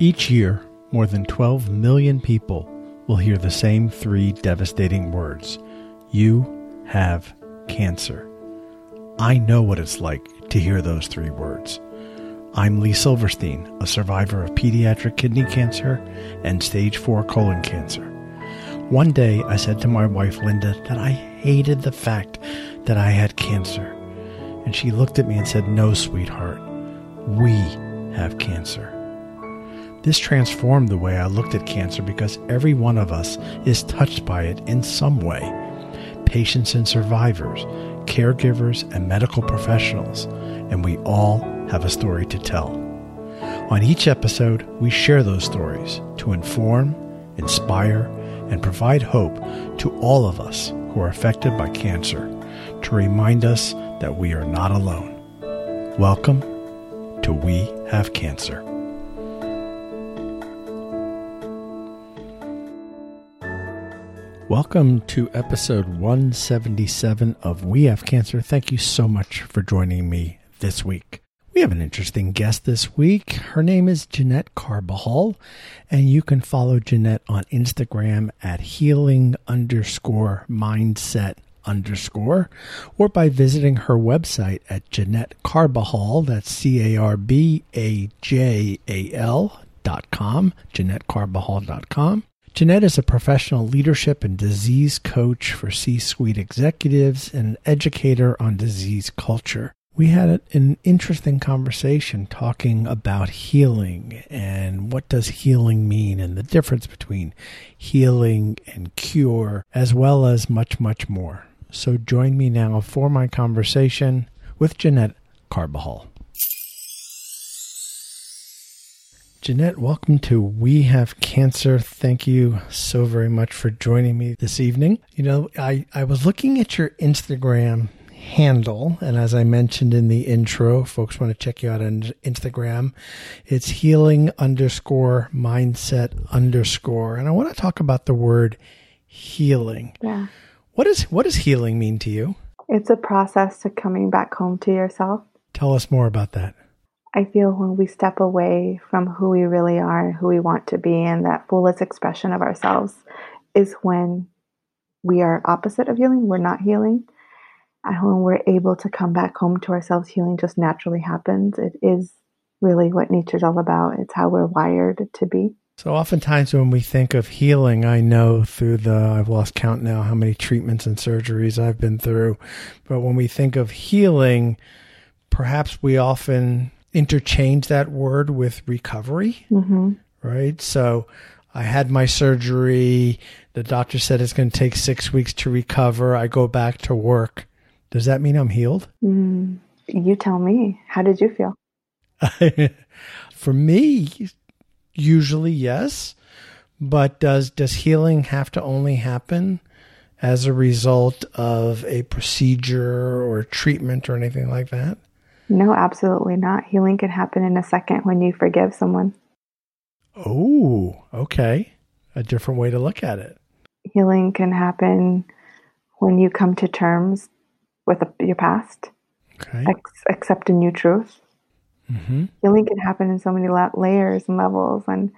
Each year, more than 12 million people will hear the same three devastating words You have cancer. I know what it's like to hear those three words. I'm Lee Silverstein, a survivor of pediatric kidney cancer and stage 4 colon cancer. One day I said to my wife Linda that I hated the fact that I had cancer. And she looked at me and said, No, sweetheart, we have cancer. This transformed the way I looked at cancer because every one of us is touched by it in some way. Patients and survivors, caregivers and medical professionals, and we all have a story to tell. On each episode, we share those stories to inform, inspire, and provide hope to all of us who are affected by cancer to remind us that we are not alone. Welcome to We Have Cancer. Welcome to episode 177 of We Have Cancer. Thank you so much for joining me this week. We have an interesting guest this week. Her name is Jeanette Carbajal, and you can follow Jeanette on Instagram at healing underscore mindset underscore, or by visiting her website at Jeanette Carbajal, that's C A R B A J A L dot com, JeanetteCarbajal dot com. Jeanette is a professional leadership and disease coach for C suite executives and an educator on disease culture. We had an interesting conversation talking about healing and what does healing mean and the difference between healing and cure as well as much much more. So join me now for my conversation with jeanette carbajal Jeanette, welcome to We Have Cancer. Thank you so very much for joining me this evening. You know, I, I was looking at your Instagram handle. And as I mentioned in the intro, folks want to check you out on Instagram. It's healing underscore mindset underscore. And I want to talk about the word healing. Yeah. What is what does healing mean to you? It's a process to coming back home to yourself. Tell us more about that. I feel when we step away from who we really are, who we want to be, and that fullest expression of ourselves is when we are opposite of healing. We're not healing and when we're able to come back home to ourselves, healing just naturally happens. It is really what nature's all about. It's how we're wired to be. So, oftentimes when we think of healing, I know through the, I've lost count now how many treatments and surgeries I've been through. But when we think of healing, perhaps we often interchange that word with recovery, mm-hmm. right? So, I had my surgery. The doctor said it's going to take six weeks to recover. I go back to work. Does that mean I'm healed? Mm, you tell me. How did you feel? For me, usually yes. But does does healing have to only happen as a result of a procedure or treatment or anything like that? No, absolutely not. Healing can happen in a second when you forgive someone. Oh, okay. A different way to look at it. Healing can happen when you come to terms with a, your past. Okay. Ex- accept a new truth. Mm-hmm. Healing can happen in so many la- layers and levels, and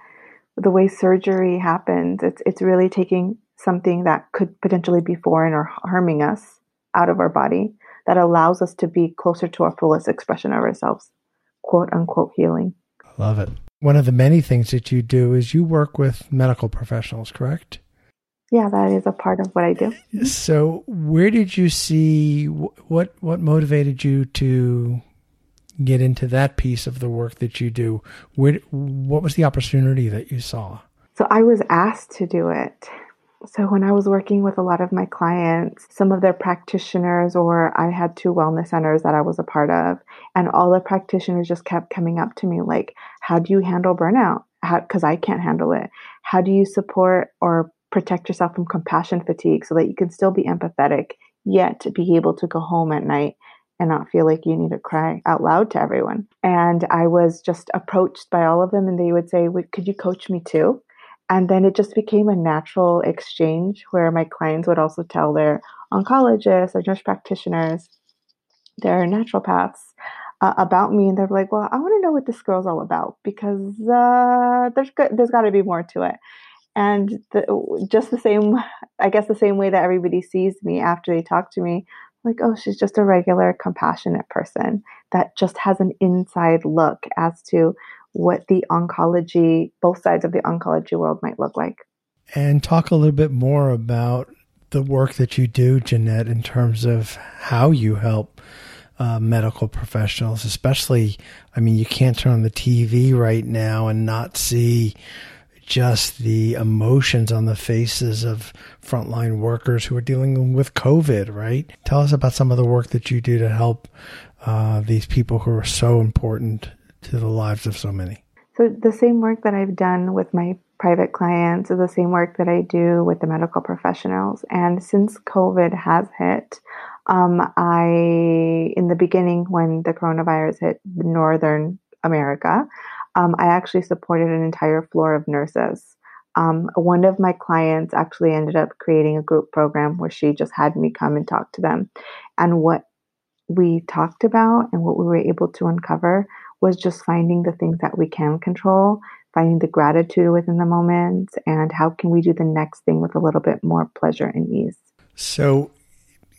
the way surgery happens, it's it's really taking something that could potentially be foreign or harming us out of our body that allows us to be closer to our fullest expression of ourselves. "Quote unquote" healing. I Love it. One of the many things that you do is you work with medical professionals, correct? yeah, that is a part of what I do. So, where did you see what what motivated you to get into that piece of the work that you do? Where what was the opportunity that you saw? So, I was asked to do it. So, when I was working with a lot of my clients, some of their practitioners, or I had two wellness centers that I was a part of, and all the practitioners just kept coming up to me like, How do you handle burnout? Because I can't handle it. How do you support or protect yourself from compassion fatigue so that you can still be empathetic, yet be able to go home at night and not feel like you need to cry out loud to everyone. And I was just approached by all of them, and they would say, Could you coach me too? And then it just became a natural exchange where my clients would also tell their oncologists or nurse practitioners, their naturopaths, uh, about me, and they're like, "Well, I want to know what this girl's all about because uh, there's there's got to be more to it." And the, just the same, I guess, the same way that everybody sees me after they talk to me, like, oh, she's just a regular, compassionate person that just has an inside look as to what the oncology, both sides of the oncology world might look like. And talk a little bit more about the work that you do, Jeanette, in terms of how you help uh, medical professionals, especially. I mean, you can't turn on the TV right now and not see just the emotions on the faces of frontline workers who are dealing with COVID, right? Tell us about some of the work that you do to help uh, these people who are so important to the lives of so many. So, the same work that I've done with my private clients is the same work that I do with the medical professionals. And since COVID has hit, um, I, in the beginning, when the coronavirus hit Northern America, um, I actually supported an entire floor of nurses. Um, one of my clients actually ended up creating a group program where she just had me come and talk to them. And what we talked about and what we were able to uncover was just finding the things that we can control, finding the gratitude within the moment, and how can we do the next thing with a little bit more pleasure and ease. So,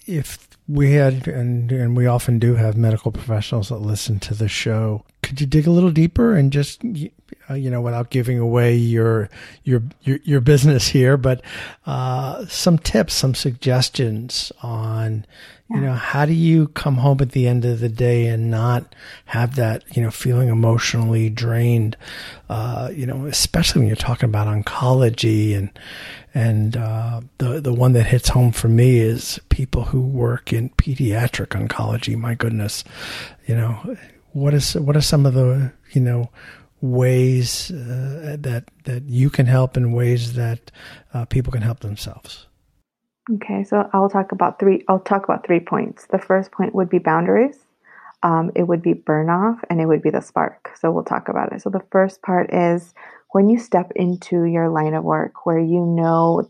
if we had, and, and we often do have medical professionals that listen to the show, could you dig a little deeper and just uh, you know without giving away your your your, your business here but uh, some tips some suggestions on you know how do you come home at the end of the day and not have that you know feeling emotionally drained uh, you know especially when you're talking about oncology and and uh, the the one that hits home for me is people who work in pediatric oncology. My goodness. You know what is what are some of the you know ways uh, that that you can help and ways that uh, people can help themselves okay so i'll talk about three i'll talk about three points. The first point would be boundaries. Um, it would be burn off and it would be the spark. So we'll talk about it. So the first part is when you step into your line of work where you know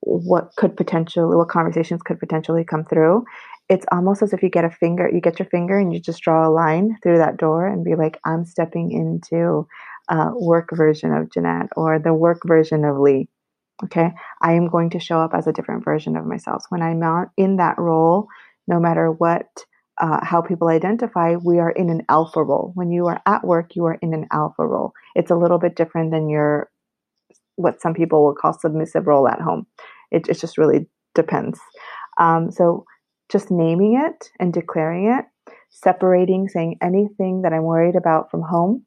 what could potentially what conversations could potentially come through it's almost as if you get a finger, you get your finger and you just draw a line through that door and be like, I'm stepping into a work version of Jeanette or the work version of Lee. Okay. I am going to show up as a different version of myself. When I'm not in that role, no matter what, uh, how people identify, we are in an alpha role. When you are at work, you are in an alpha role. It's a little bit different than your, what some people will call submissive role at home. It, it just really depends. Um, so just naming it and declaring it, separating, saying anything that I'm worried about from home,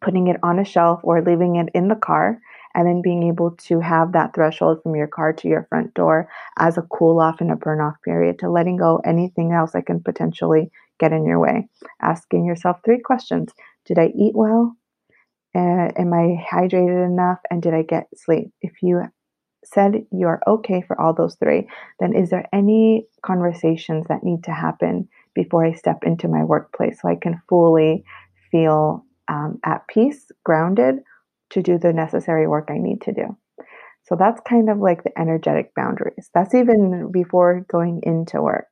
putting it on a shelf or leaving it in the car, and then being able to have that threshold from your car to your front door as a cool off and a burn off period to letting go anything else that can potentially get in your way. Asking yourself three questions Did I eat well? Uh, am I hydrated enough? And did I get sleep? If you said you're okay for all those three, then is there any conversations that need to happen before I step into my workplace so I can fully feel um, at peace, grounded to do the necessary work I need to do? So that's kind of like the energetic boundaries. That's even before going into work.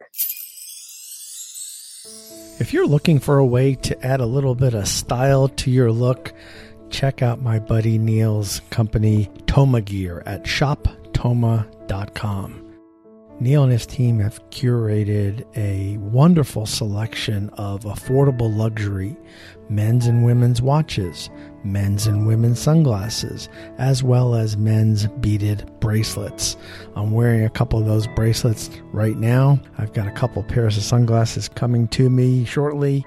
If you're looking for a way to add a little bit of style to your look, check out my buddy Neil's company, Toma Gear, at shoptoma.com. Neil and his team have curated a wonderful selection of affordable luxury men's and women's watches, men's and women's sunglasses, as well as men's beaded bracelets. I'm wearing a couple of those bracelets right now. I've got a couple pairs of sunglasses coming to me shortly,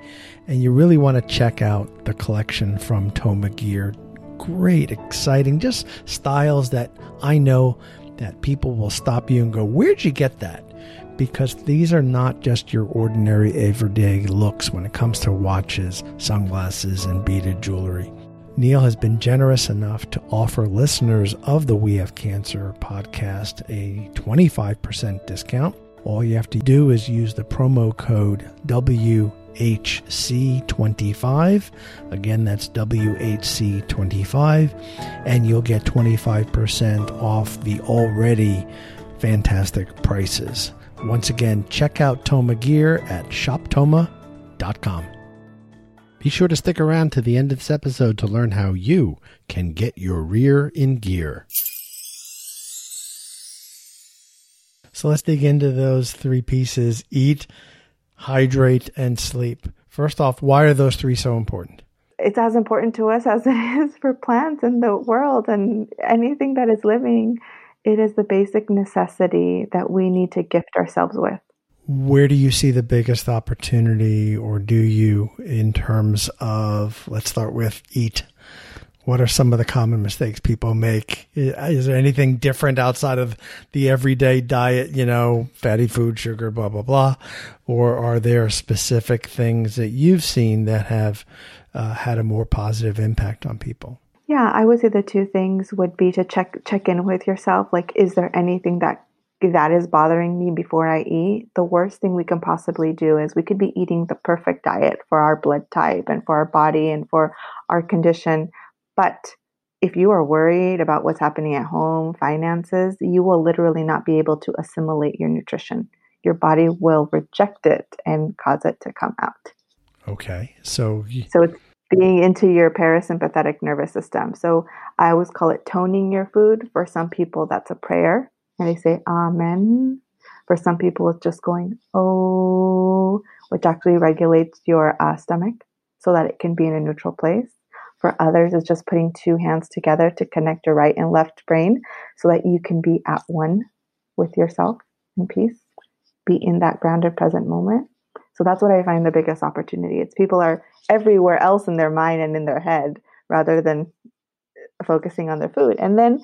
and you really want to check out the collection from Toma Gear. Great, exciting, just styles that I know that people will stop you and go, Where'd you get that? Because these are not just your ordinary everyday looks when it comes to watches, sunglasses, and beaded jewelry. Neil has been generous enough to offer listeners of the We Have Cancer podcast a 25% discount. All you have to do is use the promo code WHC25. Again, that's WHC25, and you'll get 25% off the already fantastic prices. Once again, check out Toma Gear at shoptoma.com. Be sure to stick around to the end of this episode to learn how you can get your rear in gear. So let's dig into those three pieces eat, hydrate, and sleep. First off, why are those three so important? It's as important to us as it is for plants in the world and anything that is living. It is the basic necessity that we need to gift ourselves with where do you see the biggest opportunity or do you in terms of let's start with eat what are some of the common mistakes people make? Is there anything different outside of the everyday diet you know fatty food sugar blah blah blah? Or are there specific things that you've seen that have uh, had a more positive impact on people? Yeah i would say the two things would be to check check in with yourself. Like is there anything that that is bothering me before I eat, the worst thing we can possibly do is we could be eating the perfect diet for our blood type and for our body and for our condition. But if you are worried about what's happening at home, finances, you will literally not be able to assimilate your nutrition. Your body will reject it and cause it to come out. Okay. So, so it's being into your parasympathetic nervous system. So I always call it toning your food. For some people, that's a prayer and they say Amen. For some people, it's just going Oh, which actually regulates your uh, stomach so that it can be in a neutral place. For others, is just putting two hands together to connect your right and left brain so that you can be at one with yourself in peace, be in that grounded present moment. So that's what I find the biggest opportunity. It's people are everywhere else in their mind and in their head rather than focusing on their food. And then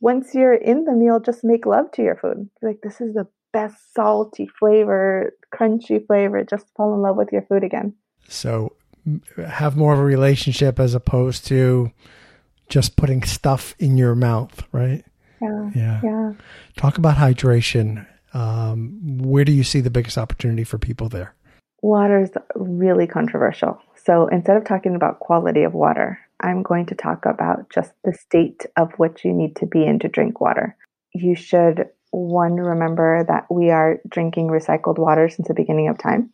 once you're in the meal, just make love to your food. Like, this is the best salty flavor, crunchy flavor. Just fall in love with your food again. So, have more of a relationship as opposed to just putting stuff in your mouth, right? Yeah. Yeah. yeah. Talk about hydration. Um, where do you see the biggest opportunity for people there? Water is really controversial. So instead of talking about quality of water, I'm going to talk about just the state of which you need to be in to drink water. You should, one, remember that we are drinking recycled water since the beginning of time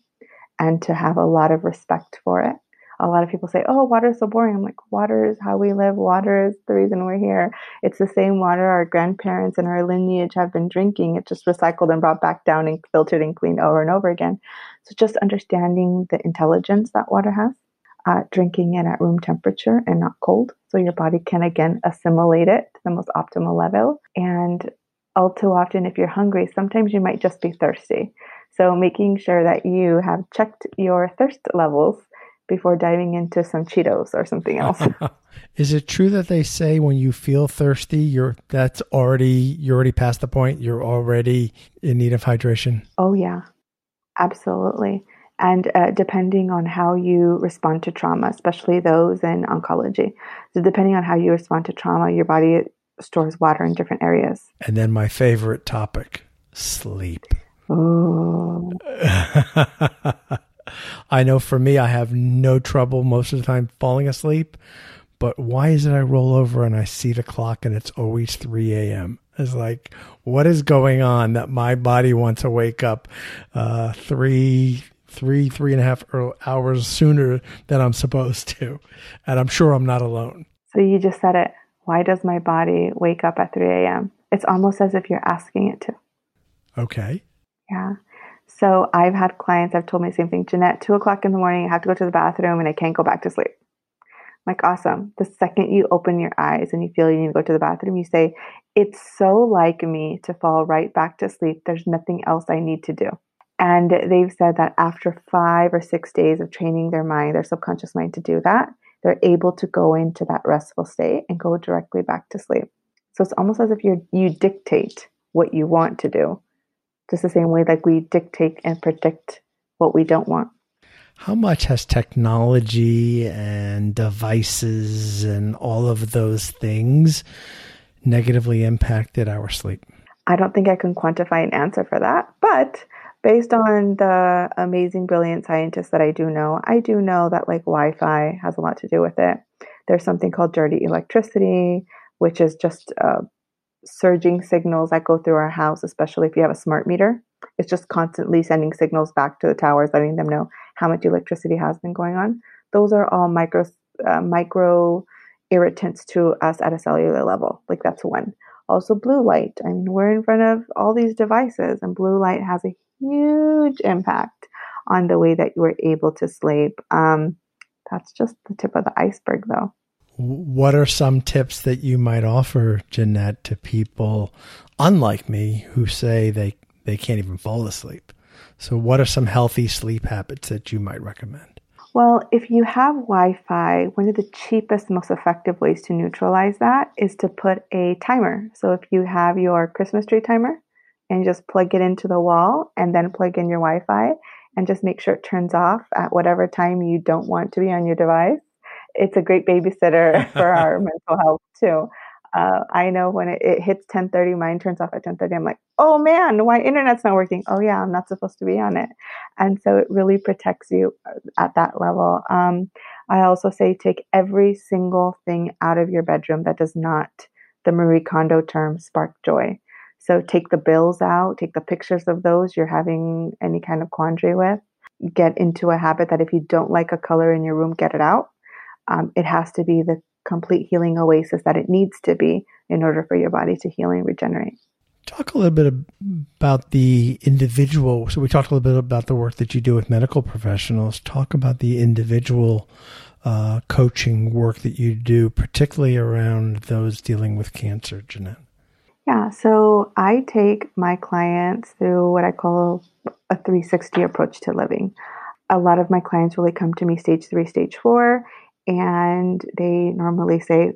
and to have a lot of respect for it. A lot of people say, oh, water is so boring. I'm like, water is how we live. Water is the reason we're here. It's the same water our grandparents and our lineage have been drinking. It's just recycled and brought back down and filtered and cleaned over and over again. So just understanding the intelligence that water has uh, drinking it at room temperature and not cold. So your body can again assimilate it to the most optimal level. And all too often, if you're hungry, sometimes you might just be thirsty. So making sure that you have checked your thirst levels before diving into some Cheetos or something else. Is it true that they say when you feel thirsty, you're that's already you're already past the point, you're already in need of hydration? Oh yeah. Absolutely and uh, depending on how you respond to trauma, especially those in oncology. So, depending on how you respond to trauma, your body stores water in different areas. And then my favorite topic sleep. Oh. I know for me, I have no trouble most of the time falling asleep. But why is it I roll over and I see the clock and it's always 3 a.m.? It's like, what is going on that my body wants to wake up uh, three, three, three and a half hours sooner than I'm supposed to. And I'm sure I'm not alone. So you just said it. Why does my body wake up at 3 a.m.? It's almost as if you're asking it to. Okay. Yeah. So I've had clients I've told me the same thing. Jeanette, two o'clock in the morning, I have to go to the bathroom and I can't go back to sleep. I'm like, awesome. The second you open your eyes and you feel you need to go to the bathroom, you say, It's so like me to fall right back to sleep. There's nothing else I need to do. And they've said that after five or six days of training their mind, their subconscious mind to do that, they're able to go into that restful state and go directly back to sleep. So it's almost as if you you dictate what you want to do, just the same way like we dictate and predict what we don't want. How much has technology and devices and all of those things negatively impacted our sleep? I don't think I can quantify an answer for that, but based on the amazing, brilliant scientists that I do know, I do know that like Wi Fi has a lot to do with it. There's something called dirty electricity, which is just uh, surging signals that go through our house, especially if you have a smart meter. It's just constantly sending signals back to the towers, letting them know how much electricity has been going on. those are all micro uh, micro irritants to us at a cellular level. Like that's one. Also, blue light. I mean, we're in front of all these devices, and blue light has a huge impact on the way that you are able to sleep. Um, that's just the tip of the iceberg, though. What are some tips that you might offer, Jeanette, to people unlike me who say they, they can't even fall asleep? So, what are some healthy sleep habits that you might recommend? Well, if you have Wi Fi, one of the cheapest, most effective ways to neutralize that is to put a timer. So, if you have your Christmas tree timer and just plug it into the wall and then plug in your Wi Fi and just make sure it turns off at whatever time you don't want to be on your device, it's a great babysitter for our mental health too. Uh, I know when it, it hits 10:30, mine turns off at 10:30. I'm like, oh man, why internet's not working? Oh yeah, I'm not supposed to be on it, and so it really protects you uh, at that level. Um, I also say take every single thing out of your bedroom that does not, the Marie Kondo term, spark joy. So take the bills out, take the pictures of those you're having any kind of quandary with. Get into a habit that if you don't like a color in your room, get it out. Um, it has to be the complete healing oasis that it needs to be in order for your body to heal and regenerate. Talk a little bit about the individual. So, we talked a little bit about the work that you do with medical professionals. Talk about the individual uh, coaching work that you do, particularly around those dealing with cancer, Jeanette. Yeah, so I take my clients through what I call a 360 approach to living. A lot of my clients really come to me stage three, stage four, and they normally say,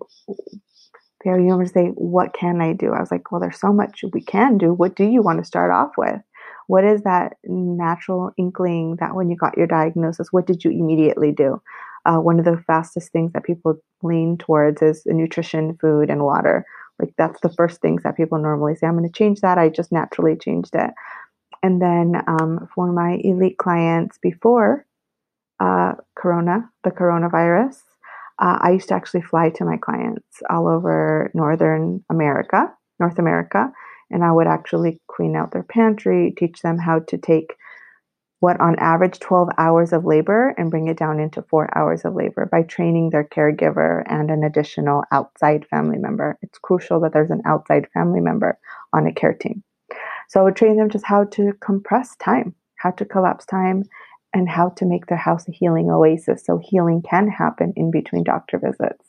they normally say, What can I do? I was like, Well, there's so much we can do. What do you want to start off with? What is that natural inkling that when you got your diagnosis, what did you immediately do? Uh, one of the fastest things that people lean towards is nutrition, food, and water. Like that's the first things that people normally say. I'm going to change that. I just naturally changed it. And then um, for my elite clients before uh, Corona, the coronavirus, uh, I used to actually fly to my clients all over Northern America, North America, and I would actually clean out their pantry, teach them how to take what on average 12 hours of labor and bring it down into four hours of labor by training their caregiver and an additional outside family member. It's crucial that there's an outside family member on a care team. So I would train them just how to compress time, how to collapse time, and how to make their house a healing oasis so healing can happen in between doctor visits.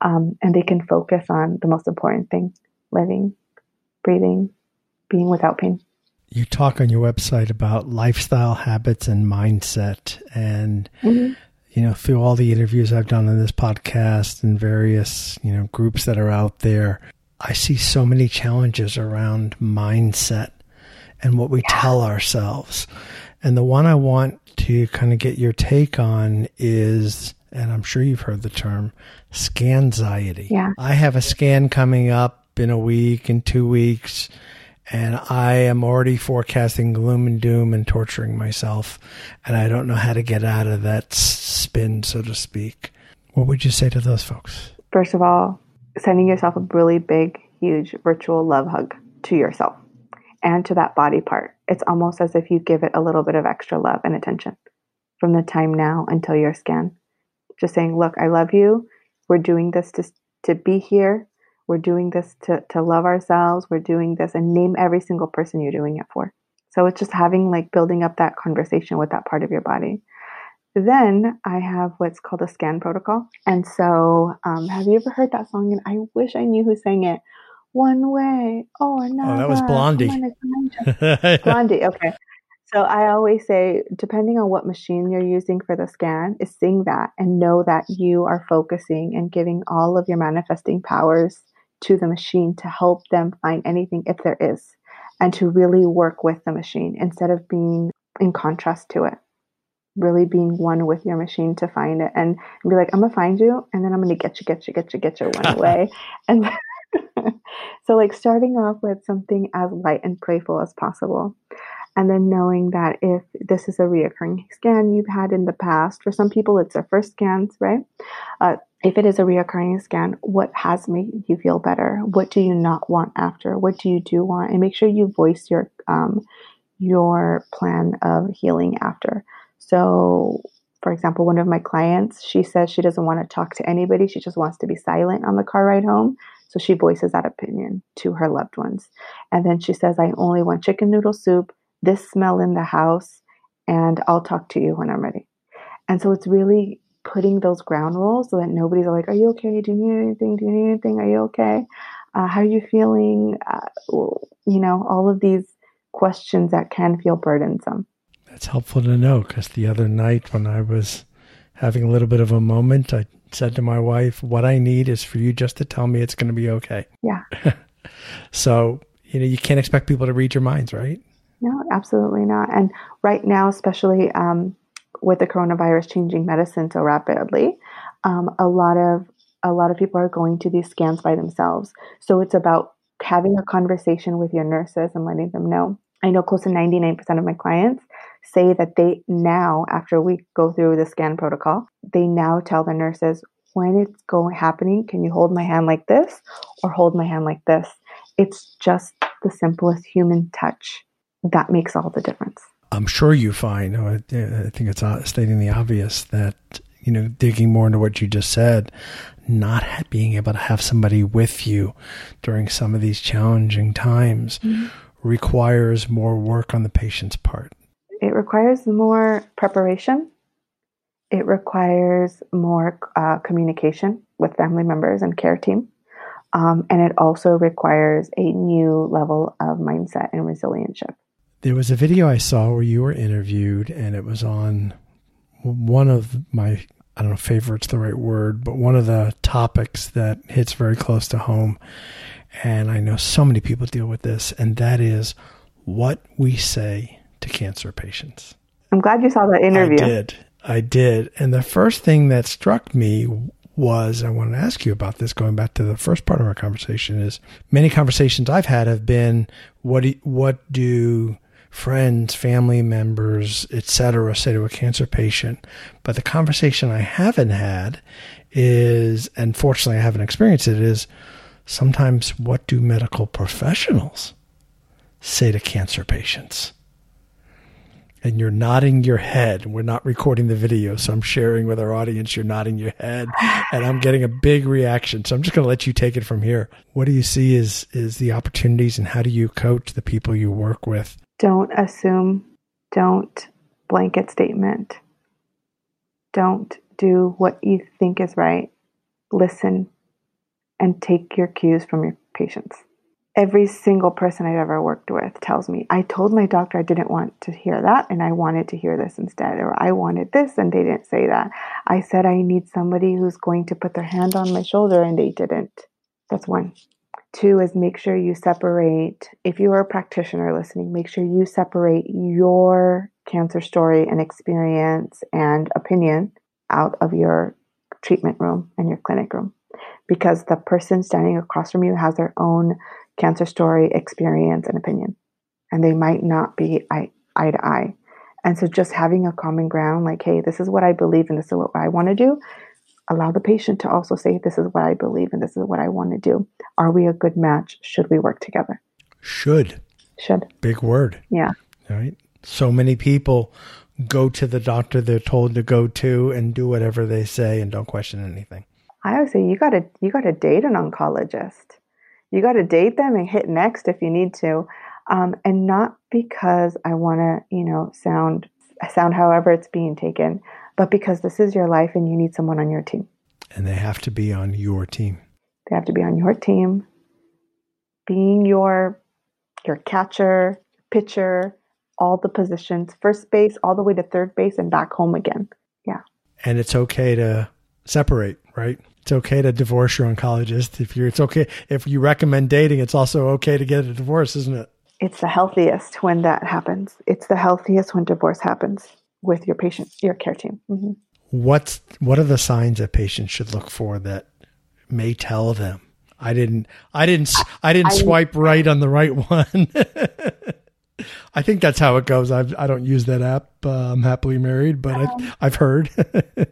Um, and they can focus on the most important thing living, breathing, being without pain. You talk on your website about lifestyle habits and mindset. And, mm-hmm. you know, through all the interviews I've done on this podcast and various, you know, groups that are out there, I see so many challenges around mindset and what we yeah. tell ourselves. And the one I want to kind of get your take on is, and I'm sure you've heard the term, scanxiety. Yeah. I have a scan coming up in a week, in two weeks, and I am already forecasting gloom and doom and torturing myself, and I don't know how to get out of that spin, so to speak. What would you say to those folks? First of all, sending yourself a really big, huge virtual love hug to yourself and to that body part. It's almost as if you give it a little bit of extra love and attention from the time now until your scan. Just saying, look, I love you. We're doing this to, to be here. We're doing this to, to love ourselves. We're doing this and name every single person you're doing it for. So it's just having like building up that conversation with that part of your body. Then I have what's called a scan protocol. And so, um, have you ever heard that song? And I wish I knew who sang it one way or another. Oh, that was Blondie. Blondie, okay. So I always say, depending on what machine you're using for the scan, is seeing that and know that you are focusing and giving all of your manifesting powers to the machine to help them find anything if there is, and to really work with the machine instead of being in contrast to it. Really being one with your machine to find it and be like, I'm gonna find you, and then I'm gonna get you, get you, get you, get you, one away, and so, like starting off with something as light and playful as possible. And then knowing that if this is a reoccurring scan you've had in the past, for some people it's their first scans, right? Uh, if it is a reoccurring scan, what has made you feel better? What do you not want after? What do you do want? And make sure you voice your um, your plan of healing after. So For example, one of my clients, she says she doesn't want to talk to anybody. She just wants to be silent on the car ride home. So she voices that opinion to her loved ones. And then she says, I only want chicken noodle soup, this smell in the house, and I'll talk to you when I'm ready. And so it's really putting those ground rules so that nobody's like, Are you okay? Do you need anything? Do you need anything? Are you okay? Uh, how are you feeling? Uh, you know, all of these questions that can feel burdensome. That's helpful to know because the other night when I was having a little bit of a moment, I said to my wife, What I need is for you just to tell me it's going to be okay. Yeah. so, you know, you can't expect people to read your minds, right? No, absolutely not. And right now, especially um, with the coronavirus changing medicine so rapidly, um, a lot of a lot of people are going to these scans by themselves. So it's about having a conversation with your nurses and letting them know. I know close to 99% of my clients say that they now, after we go through the scan protocol, they now tell the nurses when it's going happening, can you hold my hand like this or hold my hand like this? It's just the simplest human touch that makes all the difference. I'm sure you find, I think it's stating the obvious that, you know, digging more into what you just said, not being able to have somebody with you during some of these challenging times mm-hmm. requires more work on the patient's part. It requires more preparation. It requires more uh, communication with family members and care team. Um, and it also requires a new level of mindset and resilientship. There was a video I saw where you were interviewed, and it was on one of my I don't know favorite's the right word, but one of the topics that hits very close to home. And I know so many people deal with this, and that is what we say to cancer patients. I'm glad you saw that interview. I did. I did. And the first thing that struck me was I want to ask you about this going back to the first part of our conversation is many conversations I've had have been what do, what do friends, family members, etc., say to a cancer patient. But the conversation I haven't had is, and fortunately I haven't experienced it, is sometimes what do medical professionals say to cancer patients? And you're nodding your head. We're not recording the video, so I'm sharing with our audience. You're nodding your head, and I'm getting a big reaction. So I'm just going to let you take it from here. What do you see is is the opportunities, and how do you coach the people you work with don't assume, don't blanket statement. Don't do what you think is right. Listen and take your cues from your patients. Every single person I've ever worked with tells me, I told my doctor I didn't want to hear that and I wanted to hear this instead, or I wanted this and they didn't say that. I said I need somebody who's going to put their hand on my shoulder and they didn't. That's one. Two is make sure you separate, if you are a practitioner listening, make sure you separate your cancer story and experience and opinion out of your treatment room and your clinic room. Because the person standing across from you has their own cancer story, experience, and opinion. And they might not be eye, eye to eye. And so just having a common ground, like, hey, this is what I believe and this is what I want to do, allow the patient to also say, This is what I believe and this is what I want to do. Are we a good match? Should we work together? Should. Should. Big word. Yeah. Right. So many people go to the doctor they're told to go to and do whatever they say and don't question anything. I always say you gotta you gotta date an oncologist. You gotta date them and hit next if you need to. Um, and not because I wanna, you know, sound sound however it's being taken, but because this is your life and you need someone on your team. And they have to be on your team. They have to be on your team, being your your catcher, pitcher, all the positions, first base all the way to third base and back home again. Yeah. And it's okay to separate, right? It's okay to divorce your oncologist. If you're it's okay if you recommend dating, it's also okay to get a divorce, isn't it? It's the healthiest when that happens. It's the healthiest when divorce happens with your patient, your care team. Mm-hmm. What's what are the signs that patients should look for that may tell them I didn't I didn't I didn't I, swipe right on the right one. I think that's how it goes. I've, I don't use that app. Uh, I'm happily married, but um, I've, I've heard.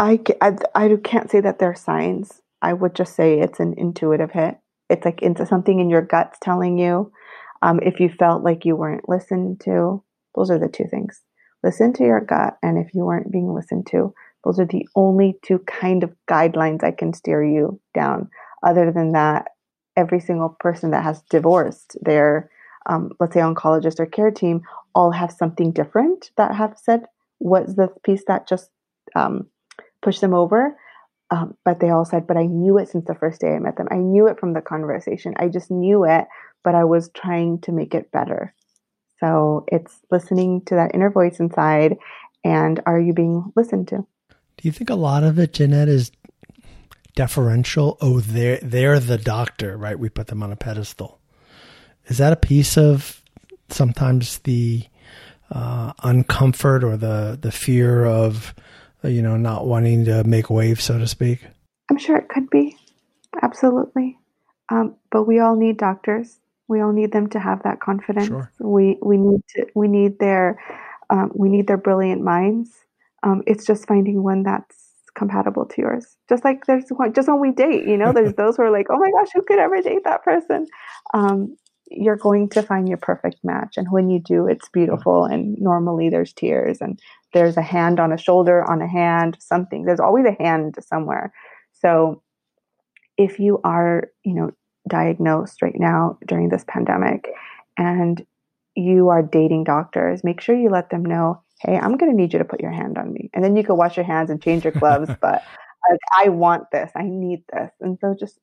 I, I, I can't say that there are signs. I would just say it's an intuitive hit. It's like into something in your guts telling you. Um, if you felt like you weren't listened to, those are the two things listen to your gut. And if you weren't being listened to, those are the only two kind of guidelines I can steer you down. Other than that, every single person that has divorced their, um, let's say, oncologist or care team, all have something different that have said what's the piece that just um, pushed them over. Um, but they all said, but I knew it since the first day I met them. I knew it from the conversation. I just knew it, but I was trying to make it better. So it's listening to that inner voice inside and are you being listened to? Do you think a lot of it, Jeanette, is deferential? Oh, they're they're the doctor, right? We put them on a pedestal. Is that a piece of sometimes the uh, uncomfort or the the fear of you know not wanting to make waves, so to speak? I'm sure it could be, absolutely. Um, but we all need doctors. We all need them to have that confidence. Sure. We we need to we need their um, we need their brilliant minds. Um, it's just finding one that's compatible to yours. Just like there's one, just when we date, you know, there's those who are like, oh my gosh, who could ever date that person? Um, you're going to find your perfect match. And when you do, it's beautiful. And normally there's tears and there's a hand on a shoulder, on a hand, something. There's always a hand somewhere. So if you are, you know, diagnosed right now during this pandemic and you are dating doctors, make sure you let them know, hey, I'm going to need you to put your hand on me. And then you can wash your hands and change your gloves. but like, I want this. I need this. And so just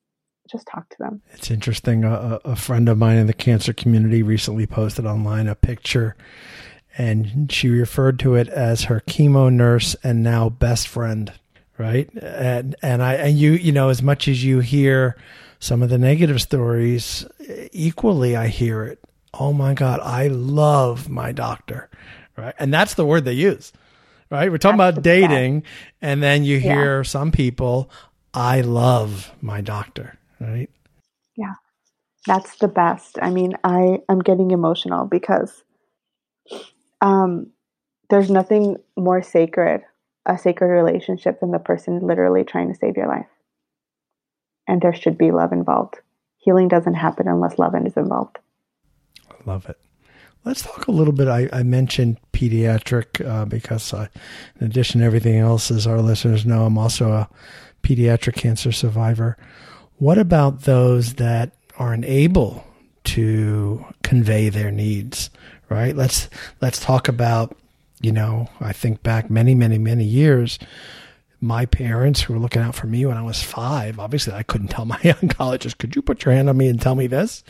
just talk to them. It's interesting. A, a friend of mine in the cancer community recently posted online a picture and she referred to it as her chemo nurse and now best friend right and and i and you you know as much as you hear some of the negative stories equally i hear it oh my god i love my doctor right and that's the word they use right we're talking that's about dating best. and then you hear yeah. some people i love my doctor right? Yeah. That's the best. I mean, I I'm getting emotional because um there's nothing more sacred, a sacred relationship than the person literally trying to save your life. And there should be love involved. Healing doesn't happen unless love is involved. I love it. Let's talk a little bit. I, I mentioned pediatric uh, because, uh, in addition to everything else, as our listeners know, I'm also a pediatric cancer survivor. What about those that aren't able to convey their needs, right? Let's let's talk about, you know, I think back many, many, many years, my parents who were looking out for me when I was five. Obviously, I couldn't tell my oncologist, "Could you put your hand on me and tell me this?"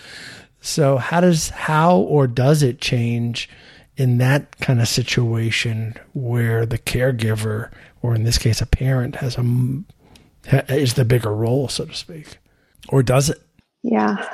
So, how does how or does it change in that kind of situation where the caregiver, or in this case, a parent, has a is the bigger role, so to speak. Or does it? Yeah.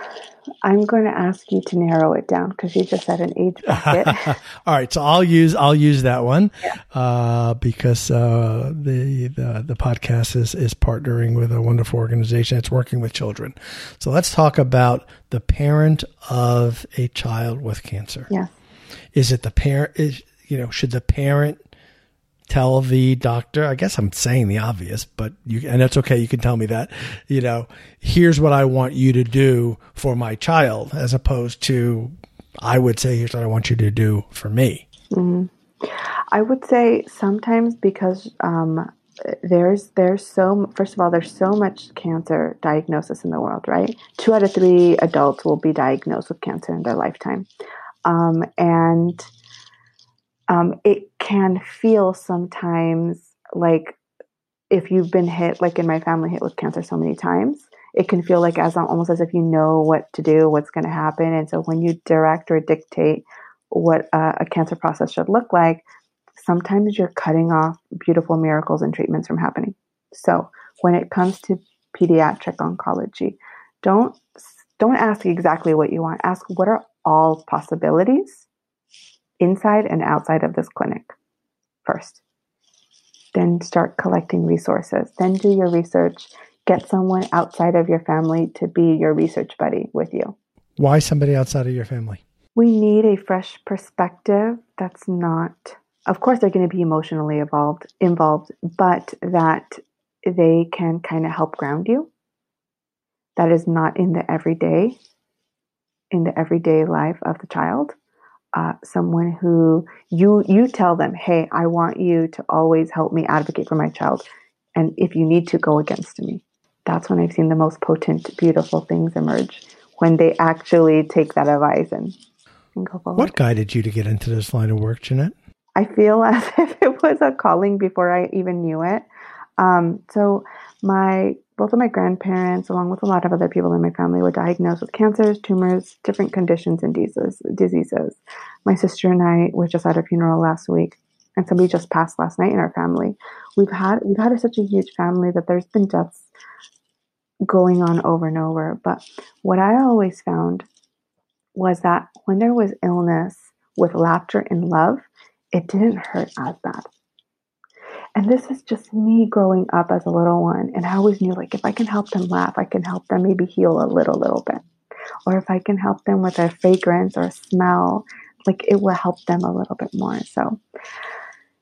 I'm going to ask you to narrow it down because you just said an age bracket. All right, so I'll use I'll use that one yeah. uh, because uh, the, the the podcast is is partnering with a wonderful organization that's working with children. So let's talk about the parent of a child with cancer. Yeah, is it the parent? Is you know should the parent tell the doctor, I guess I'm saying the obvious, but you, and that's okay. You can tell me that, you know, here's what I want you to do for my child, as opposed to, I would say, here's what I want you to do for me. Mm-hmm. I would say sometimes because, um, there's there's so first of all there's so much cancer diagnosis in the world right two out of three adults will be diagnosed with cancer in their lifetime um, and um, it can feel sometimes like if you've been hit, like in my family, hit with cancer so many times, it can feel like as almost as if you know what to do, what's going to happen. And so when you direct or dictate what a, a cancer process should look like, sometimes you're cutting off beautiful miracles and treatments from happening. So when it comes to pediatric oncology, don't don't ask exactly what you want. Ask what are all possibilities inside and outside of this clinic first. Then start collecting resources. Then do your research. Get someone outside of your family to be your research buddy with you. Why somebody outside of your family? We need a fresh perspective that's not, of course, they're going to be emotionally involved, involved, but that they can kind of help ground you. That is not in the everyday, in the everyday life of the child uh, someone who you you tell them, "Hey, I want you to always help me advocate for my child, and if you need to, go against me." That's when I've seen the most potent, beautiful things emerge when they actually take that advice and, and go forward. What guided you to get into this line of work, Jeanette? I feel as if it was a calling before I even knew it. Um, so my both of my grandparents, along with a lot of other people in my family, were diagnosed with cancers, tumors, different conditions, and diseases. My sister and I were just at a funeral last week, and somebody just passed last night in our family. We've had we've had such a huge family that there's been deaths going on over and over. But what I always found was that when there was illness with laughter and love, it didn't hurt as bad. And this is just me growing up as a little one. And I always knew, like, if I can help them laugh, I can help them maybe heal a little, little bit. Or if I can help them with a fragrance or a smell, like, it will help them a little bit more. So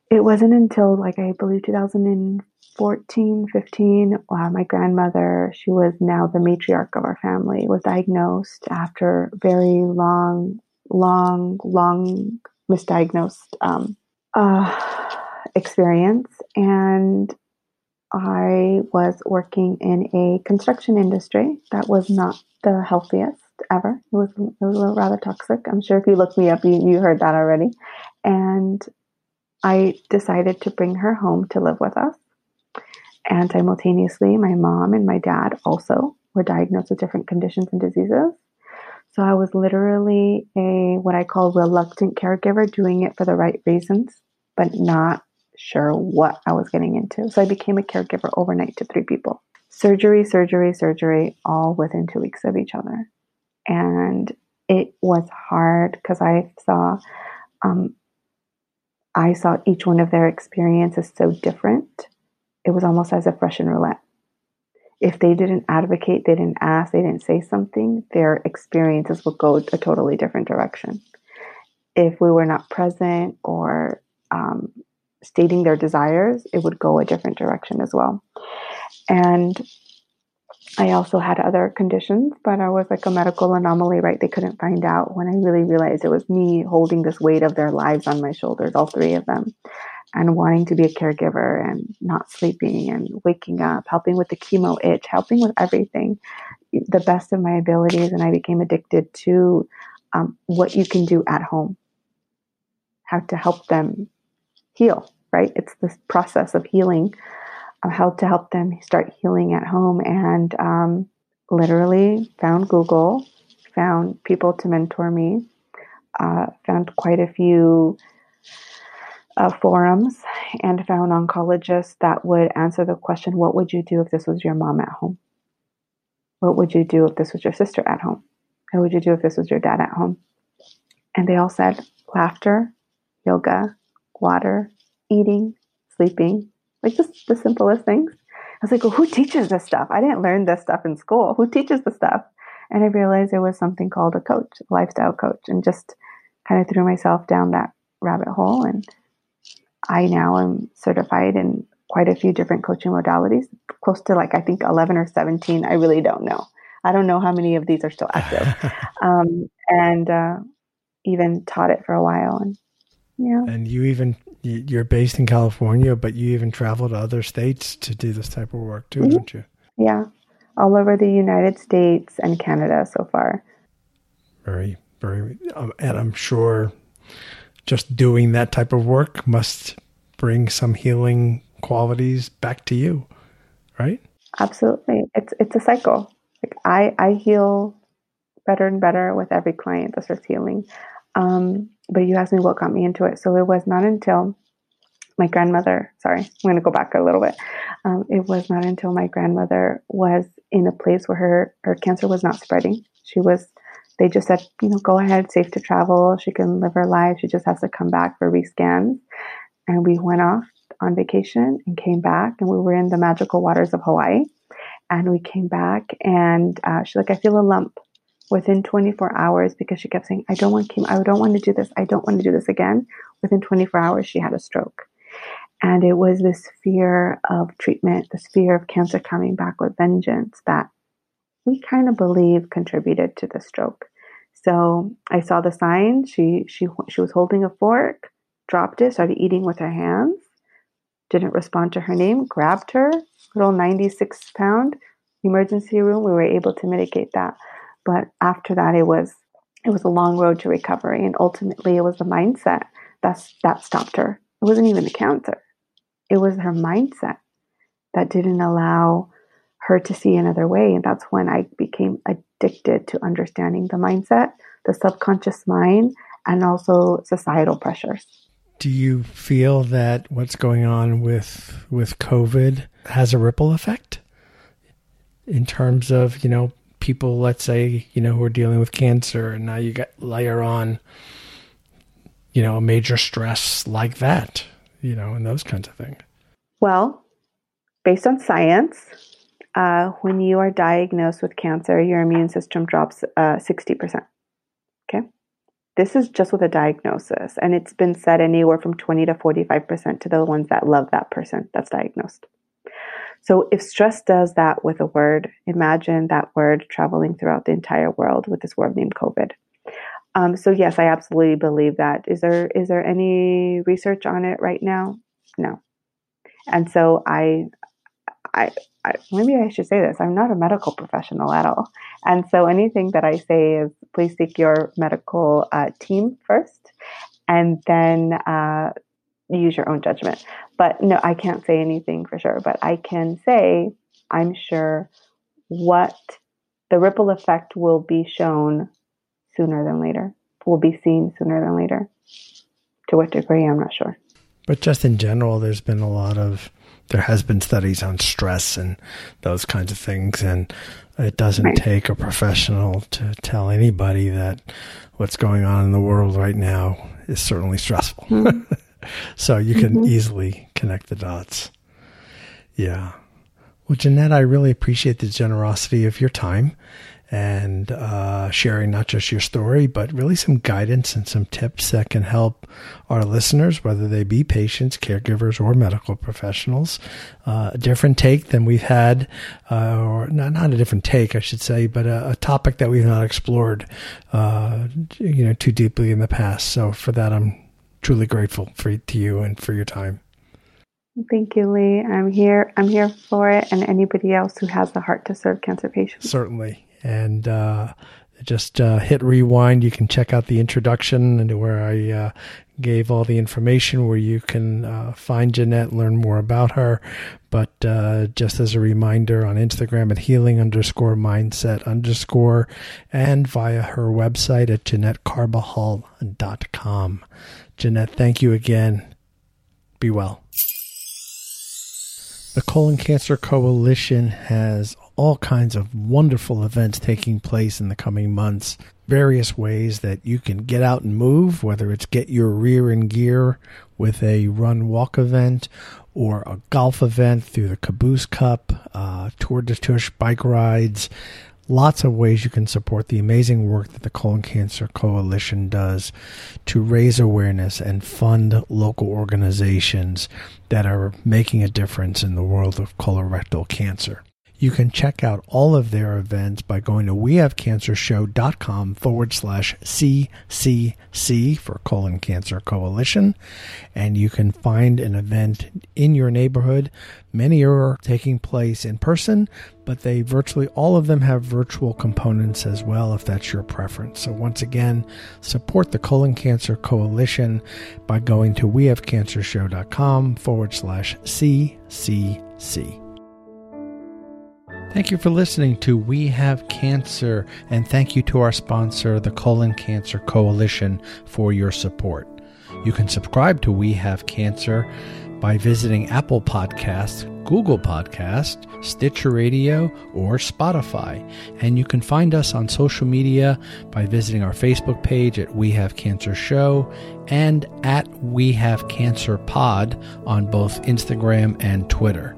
it wasn't until, like, I believe 2014, 15, uh, my grandmother, she was now the matriarch of our family, was diagnosed after very long, long, long misdiagnosed um, uh, experience. And I was working in a construction industry that was not the healthiest ever. It was, it was rather toxic. I'm sure if you look me up, you, you heard that already. And I decided to bring her home to live with us. And simultaneously, my mom and my dad also were diagnosed with different conditions and diseases. So I was literally a what I call reluctant caregiver, doing it for the right reasons, but not sure what I was getting into. So I became a caregiver overnight to three people. Surgery, surgery, surgery, all within two weeks of each other. And it was hard because I saw, um, I saw each one of their experiences so different. It was almost as if Russian roulette if they didn't advocate, they didn't ask, they didn't say something, their experiences would go a totally different direction. If we were not present or um, stating their desires, it would go a different direction as well. And I also had other conditions, but I was like a medical anomaly, right? They couldn't find out when I really realized it was me holding this weight of their lives on my shoulders, all three of them and wanting to be a caregiver and not sleeping and waking up, helping with the chemo itch, helping with everything, the best of my abilities. And I became addicted to um, what you can do at home, how to help them heal, right? It's this process of healing, of how to help them start healing at home. And um, literally found Google, found people to mentor me, uh, found quite a few uh, forums and found oncologists that would answer the question what would you do if this was your mom at home? What would you do if this was your sister at home? What would you do if this was your dad at home? And they all said laughter, yoga, water, eating, sleeping, like just the simplest things. I was like, well, who teaches this stuff? I didn't learn this stuff in school. Who teaches the stuff? And I realized there was something called a coach, a lifestyle coach, and just kind of threw myself down that rabbit hole and I now am certified in quite a few different coaching modalities, close to like I think 11 or 17. I really don't know. I don't know how many of these are still active. um, and uh, even taught it for a while. And yeah. And you even you're based in California, but you even travel to other states to do this type of work too, mm-hmm. don't you? Yeah, all over the United States and Canada so far. Very, very, um, and I'm sure just doing that type of work must bring some healing qualities back to you, right? Absolutely. It's it's a cycle. Like I I heal better and better with every client that starts healing. Um, but you asked me what got me into it. So it was not until my grandmother, sorry, I'm going to go back a little bit. Um, it was not until my grandmother was in a place where her, her cancer was not spreading. She was they just said, you know, go ahead, safe to travel. She can live her life. She just has to come back for rescans. And we went off on vacation and came back, and we were in the magical waters of Hawaii. And we came back, and uh, she's like, I feel a lump within 24 hours because she kept saying, I don't want chemo. I don't want to do this. I don't want to do this again. Within 24 hours, she had a stroke. And it was this fear of treatment, this fear of cancer coming back with vengeance that we kind of believe contributed to the stroke. So I saw the sign. She she she was holding a fork, dropped it, started eating with her hands. Didn't respond to her name. Grabbed her, little 96 pound emergency room. We were able to mitigate that, but after that, it was it was a long road to recovery, and ultimately, it was the mindset that's that stopped her. It wasn't even the cancer; it was her mindset that didn't allow her to see another way. And that's when I became addicted to understanding the mindset, the subconscious mind, and also societal pressures. Do you feel that what's going on with with COVID has a ripple effect in terms of, you know, people let's say, you know, who are dealing with cancer and now you got layer on you know, a major stress like that, you know, and those kinds of things? Well, based on science, uh, when you are diagnosed with cancer, your immune system drops uh, 60%. Okay. This is just with a diagnosis, and it's been said anywhere from 20 to 45% to the ones that love that person that's diagnosed. So, if stress does that with a word, imagine that word traveling throughout the entire world with this word named COVID. Um, so, yes, I absolutely believe that. Is there is there any research on it right now? No. And so I I, I, maybe I should say this. I'm not a medical professional at all, and so anything that I say is please seek your medical uh, team first, and then uh, use your own judgment. But no, I can't say anything for sure. But I can say I'm sure what the ripple effect will be shown sooner than later. Will be seen sooner than later. To what degree, I'm not sure. But just in general, there's been a lot of there has been studies on stress and those kinds of things and it doesn't right. take a professional to tell anybody that what's going on in the world right now is certainly stressful mm-hmm. so you can mm-hmm. easily connect the dots yeah well jeanette i really appreciate the generosity of your time and uh, sharing not just your story, but really some guidance and some tips that can help our listeners, whether they be patients, caregivers, or medical professionals. Uh, a different take than we've had, uh, or not, not a different take, I should say, but a, a topic that we've not explored, uh, you know, too deeply in the past. So for that, I'm truly grateful for to you and for your time. Thank you, Lee. I'm here. I'm here for it, and anybody else who has the heart to serve cancer patients. Certainly, and uh, just uh, hit rewind. You can check out the introduction and where I uh, gave all the information where you can uh, find Jeanette, learn more about her. But uh, just as a reminder, on Instagram at healing underscore mindset underscore and via her website at JeanetteCarbajal.com. Jeanette, thank you again. Be well. The Colon Cancer Coalition has all kinds of wonderful events taking place in the coming months. Various ways that you can get out and move, whether it's get your rear in gear with a run walk event or a golf event through the Caboose Cup, uh, Tour de Tush bike rides, lots of ways you can support the amazing work that the Colon Cancer Coalition does to raise awareness and fund local organizations that are making a difference in the world of colorectal cancer. You can check out all of their events by going to wehavecancershow.com forward slash CCC for Colon Cancer Coalition. And you can find an event in your neighborhood. Many are taking place in person, but they virtually all of them have virtual components as well, if that's your preference. So once again, support the Colon Cancer Coalition by going to wehavecancershow.com forward slash CCC. Thank you for listening to We Have Cancer, and thank you to our sponsor, the Colon Cancer Coalition, for your support. You can subscribe to We Have Cancer by visiting Apple Podcasts, Google Podcast, Stitcher Radio, or Spotify. And you can find us on social media by visiting our Facebook page at We Have Cancer Show and at We Have Cancer Pod on both Instagram and Twitter.